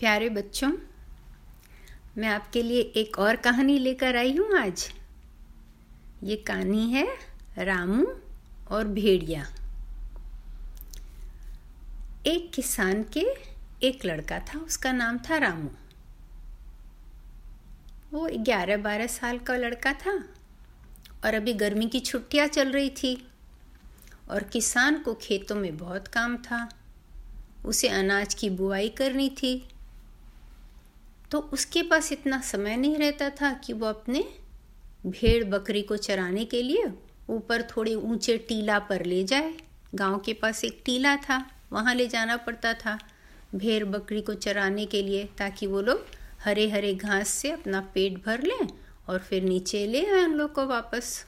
प्यारे बच्चों, मैं आपके लिए एक और कहानी लेकर आई हूँ आज। ये कहानी है रामू और भेड़िया। एक किसान के एक लड़का था, उसका नाम था रामू। वो ग्यारह बारह साल का लड़का था और अभी गर्मी की छुट्टियाँ चल रही थी और किसान को खेतों में बहुत काम था। उसे अनाज की बुआई करनी थी तो उसके पास इतना समय नहीं रहता था कि वो अपने भेड़ बकरी को चराने के लिए ऊपर थोड़े ऊँचे टीला पर ले जाए। गाँव के पास एक टीला था, वहाँ ले जाना पड़ता था भेड़ बकरी को चराने के लिए, ताकि वो लोग हरे हरे घास से अपना पेट भर लें और फिर नीचे ले आए उन लोग को वापस।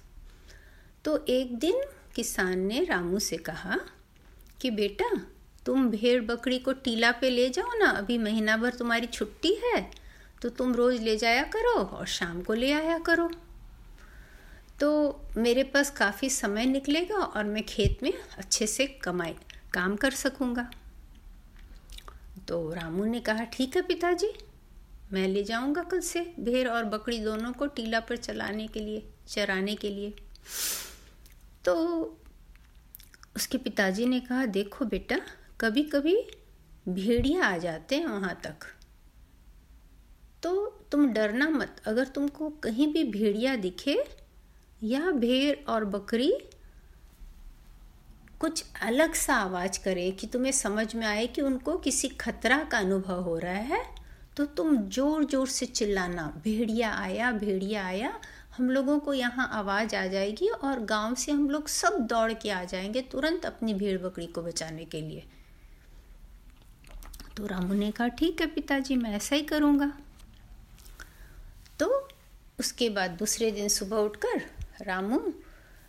तो एक दिन किसान ने रामू से कहा कि बेटा तुम भेड़ बकरी को टीला पे ले जाओ ना, अभी महीना भर तुम्हारी छुट्टी है तो तुम रोज ले जाया करो और शाम को ले आया करो। तो मेरे पास काफ़ी समय निकलेगा और मैं खेत में अच्छे से कमाई, काम कर सकूँगा। तो रामू ने कहा, ठीक है पिताजी, मैं ले जाऊँगा कल से भेड़ और बकरी दोनों को टीला पर चलाने के लिए, चराने के लिए। तो उसके पिताजी ने कहा, देखो बेटा कभी कभी भेड़िया आ जाते हैं वहाँ तक। तो तुम डरना मत, अगर तुमको कहीं भी भेड़िया दिखे या भेड़ और बकरी कुछ अलग सा आवाज़ करे कि तुम्हें समझ में आए कि उनको किसी खतरा का अनुभव हो रहा है तो तुम ज़ोर ज़ोर से चिल्लाना, भेड़िया आया भेड़िया आया, हम लोगों को यहाँ आवाज़ आ जाएगी और गाँव से हम लोग सब दौड़ के आ जाएँगे तुरंत अपनी भेड़ बकरी को बचाने के लिए। तो रामू ने कहा, ठीक है पिताजी, मैं ऐसा ही करूँगा। तो उसके बाद दूसरे दिन सुबह उठकर रामू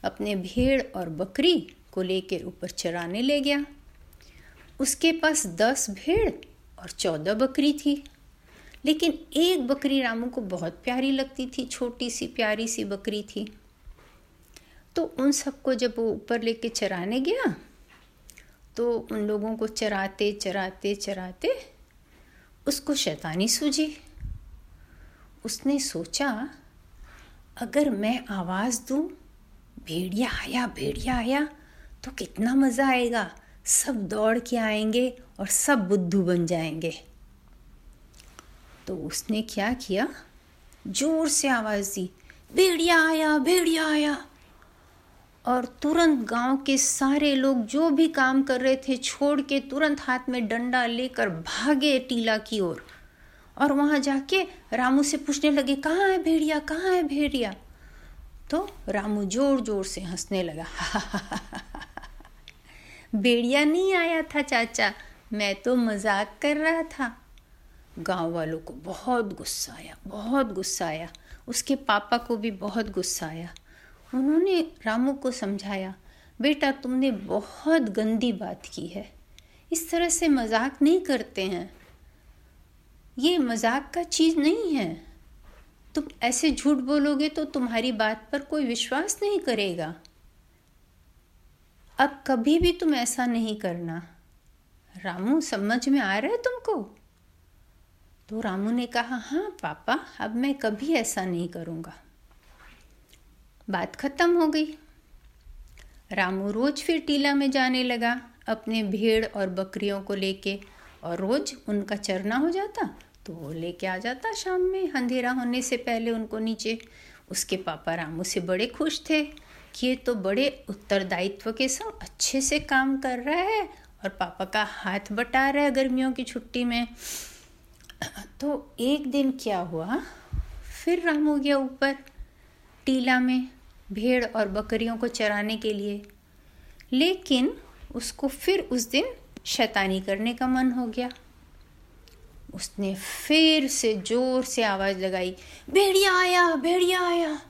अपने भेड़ और बकरी को लेकर ऊपर चराने ले गया। उसके पास दस भेड़ और चौदह बकरी थी। लेकिन एक बकरी रामू को बहुत प्यारी लगती थी, छोटी सी, प्यारी सी बकरी थी। तो उन सबको जब वो ऊपर लेके चराने गया तो उन लोगों को चराते चराते चराते उसको शैतानी सूझी। उसने सोचा, अगर मैं आवाज़ दूँ, भेड़िया आया भेड़िया आया तो कितना मज़ा आएगा। सब दौड़ के आएँगे और सब बुद्धू बन जाएँगे। तो उसने क्या किया? ज़ोर से आवाज़ दी, भेड़िया आया भेड़िया आया। और तुरंत गाँव के सारे लोग जो भी काम कर रहे थे छोड़ के तुरंत हाथ में डंडा लेकर भागे टीला की ओर। और, और वहाँ जाके रामू से पूछने लगे कहाँ है भेड़िया कहाँ है भेड़िया? तो रामू ज़ोर ज़ोर से हंसने लगा भेड़िया नहीं आया था चाचा मैं तो मज़ाक कर रहा था। गाँव वालों को बहुत गुस्सा आया बहुत गुस्सा आया। उसके पापा को भी बहुत गुस्सा आया। उन्होंने रामू को समझाया, बेटा, तुमने बहुत गंदी बात की है। इस तरह से मज़ाक नहीं करते हैं। ये मज़ाक का चीज़ नहीं है। तुम ऐसे झूठ बोलोगे तो तुम्हारी बात पर कोई विश्वास नहीं करेगा। अब कभी भी तुम ऐसा नहीं करना। रामू, समझ में आ रहा है तुमको? तो रामू ने कहा हाँ पापा, अब मैं कभी ऐसा नहीं करूँगा। बात खत्म हो गई। रामू रोज फिर टीला में जाने लगा, अपने भेड़ और बकरियों को लेके। और रोज उनका चरना हो जाता तो वो लेके आ जाता शाम में, अंधेरा होने से पहले उनको नीचे। उसके पापा रामू से बड़े खुश थे कि ये तो बड़े उत्तरदायित्व के संग अच्छे से काम कर रहा है और पापा का हाथ बटा रहा है गर्मियों की छुट्टी में। तो एक दिन क्या हुआ? फिर रामू गया ऊपर टीला में। भेड़ और बकरियों को चराने के लिए। लेकिन उसको फिर उस दिन शैतानी करने का मन हो गया। उसने फिर से ज़ोर से आवाज़ लगाई, भेड़िया आया भेड़िया आया।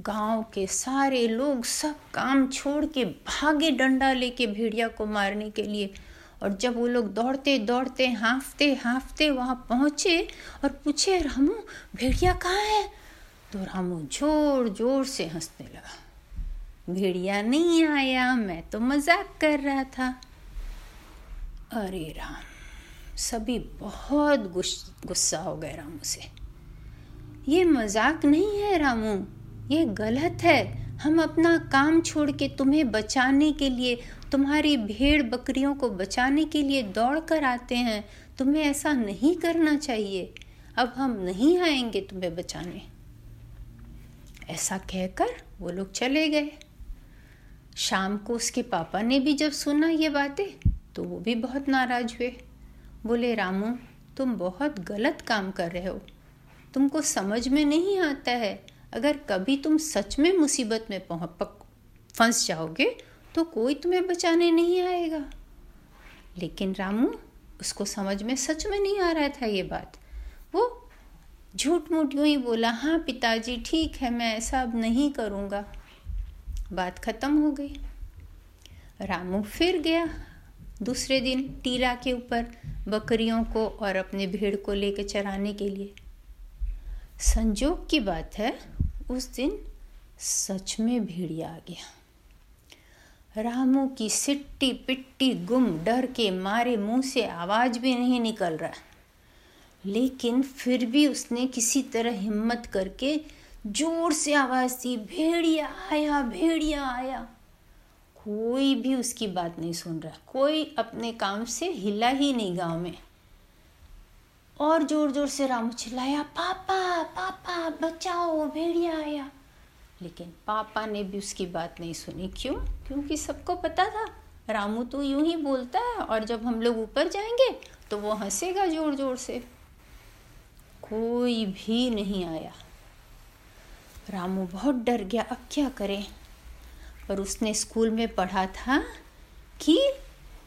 गाँव के सारे लोग सब काम छोड़ के भागे डंडा लेके भेड़िया को मारने के लिए। और जब वो लोग दौड़ते दौड़ते, हाँफते हाँफते वहाँ पहुँचे और पूछे, रामू, भेड़िया कहाँ है? तो रामू ज़ोर ज़ोर से हंसने लगा। भेड़िया नहीं आया, मैं तो मज़ाक कर रहा था। अरे राम, सभी बहुत गुस्सा हो गए रामू से। ये मज़ाक नहीं है रामू, ये गलत है। हम अपना काम छोड़ के तुम्हें बचाने के लिए, तुम्हारी भेड़ बकरियों को बचाने के लिए दौड़ कर आते हैं। तुम्हें ऐसा नहीं करना चाहिए। अब हम नहीं आएँगे तुम्हें बचाने। ऐसा कहकर वो लोग चले गए। शाम को उसके पापा ने भी जब सुना ये बातें तो वो भी बहुत नाराज़ हुए। बोले, रामू, तुम बहुत गलत काम कर रहे हो। तुमको समझ में नहीं आता है, अगर कभी तुम सच में मुसीबत में फंस जाओगे तो कोई तुम्हें बचाने नहीं आएगा। लेकिन रामू, उसको समझ में सच में नहीं आ रहा था ये बात। वो झूठ मूठ यूँ ही बोला हाँ पिताजी, ठीक है, मैं ऐसा अब नहीं करूँगा। बात खत्म हो गई। रामू फिर गया। दूसरे दिन टीला के ऊपर बकरियों को और अपने भीड़ को लेकर चराने के लिए। संजोग की बात है, उस दिन सच में भेड़िया आ गया। रामू की सिट्टी पिट्टी गुम डर के मारे मुँह से आवाज़ भी नहीं निकल रहा। लेकिन फिर भी उसने किसी तरह हिम्मत करके ज़ोर से आवाज़ दी, भेड़िया आया भेड़िया आया। कोई भी उसकी बात नहीं सुन रहा, कोई अपने काम से हिला ही नहीं गाँव में। और ज़ोर ज़ोर से रामू चिल्लाया, पापा पापा, बचाओ, भेड़िया आया। लेकिन पापा ने भी उसकी बात नहीं सुनी। क्यों? क्योंकि सबको पता था, रामू तो यूँ ही बोलता है और जब हम लोग ऊपर जाएँगे तो वो हंसेगा ज़ोर ज़ोर से। कोई भी नहीं आया। रामू बहुत डर गया, अब क्या करें? पर उसने स्कूल में पढ़ा था कि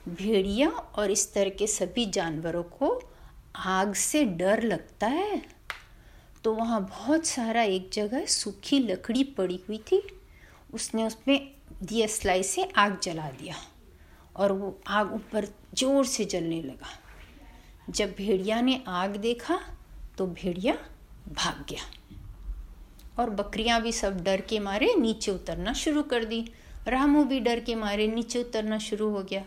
भेड़िया और इस तरह के सभी जानवरों को आग से डर लगता है। तो वहाँ बहुत सारा एक जगह सूखी लकड़ी पड़ी हुई थी। उसने उसमें दिया स्लाई से आग जला दिया और वो आग ऊपर ज़ोर से जलने लगा। जब भेड़िया ने आग देखा तो भेड़िया भाग गया। और बकरियाँ भी सब डर के मारे नीचे उतरना शुरू कर दी। रामू भी डर के मारे नीचे उतरना शुरू हो गया।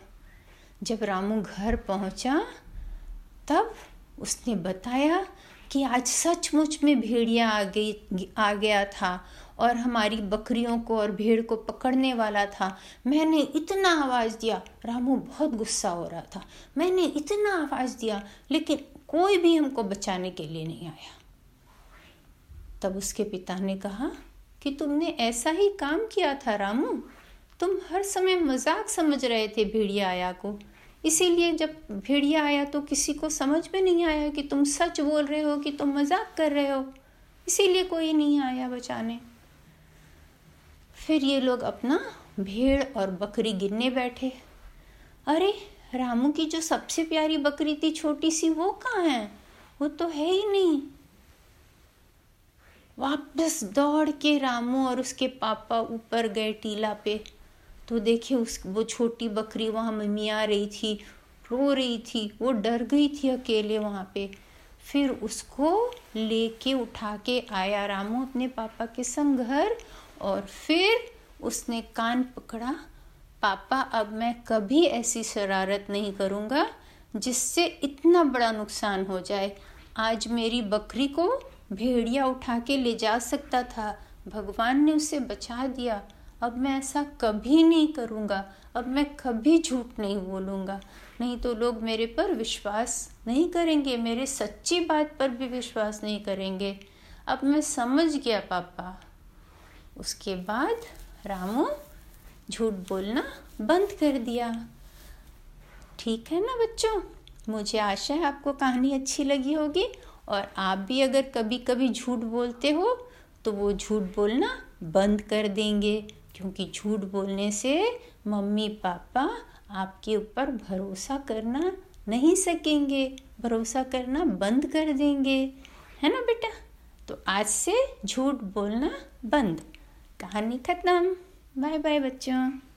जब रामू घर पहुँचा, तब उसने बताया कि आज सचमुच में भेड़िया आ गई, आ गया था और हमारी बकरियों को और भेड़ को पकड़ने वाला था। मैंने इतना आवाज़ दिया। रामू बहुत गुस्सा हो रहा था। मैंने इतना आवाज़ दिया, लेकिन कोई भी हमको बचाने के लिए नहीं आया। तब उसके पिता ने कहा कि तुमने ऐसा ही काम किया था रामू। तुम हर समय मज़ाक समझ रहे थे भेड़िया आया को। इसीलिए जब भेड़िया आया तो किसी को समझ में नहीं आया कि तुम सच बोल रहे हो कि तुम मज़ाक कर रहे हो। इसीलिए कोई नहीं आया बचाने। फिर ये लोग अपना भेड़ और बकरी गिनने बैठे। अरे रामू की जो सबसे प्यारी बकरी थी, छोटी सी, वो कहाँ है? वो तो है ही नहीं। वापस दौड़ के रामू और उसके पापा ऊपर गए टीला पे। तो देखे उस, वो छोटी बकरी वहाँ आ रही थी, रो रही थी, वो डर गई थी अकेले वहाँ पे। फिर उसको लेके उठा के आया रामू अपने पापा के संग घर और फिर उसने कान पकड़ा पापा, अब मैं कभी ऐसी शरारत नहीं करूँगा जिससे इतना बड़ा नुकसान हो जाए। आज मेरी बकरी को भेड़िया उठा के ले जा सकता था। भगवान ने उसे बचा दिया। अब मैं ऐसा कभी नहीं करूँगा। अब मैं कभी झूठ नहीं बोलूँगा। नहीं तो लोग मेरे पर विश्वास नहीं करेंगे। मेरे सच्ची बात पर भी विश्वास नहीं करेंगे। अब मैं समझ गया, पापा। उसके बाद रामू झूठ बोलना बंद कर दिया। ठीक है ना बच्चों? मुझे आशा है आपको कहानी अच्छी लगी होगी और आप भी अगर कभी कभी झूठ बोलते हो तो वो झूठ बोलना बंद कर देंगे, क्योंकि झूठ बोलने से मम्मी, पापा आपके ऊपर भरोसा करना नहीं सकेंगे, भरोसा करना बंद कर देंगे। है ना बेटा? तो आज से झूठ बोलना बंद। कहानी खत्म। बाय बाय बच्चों।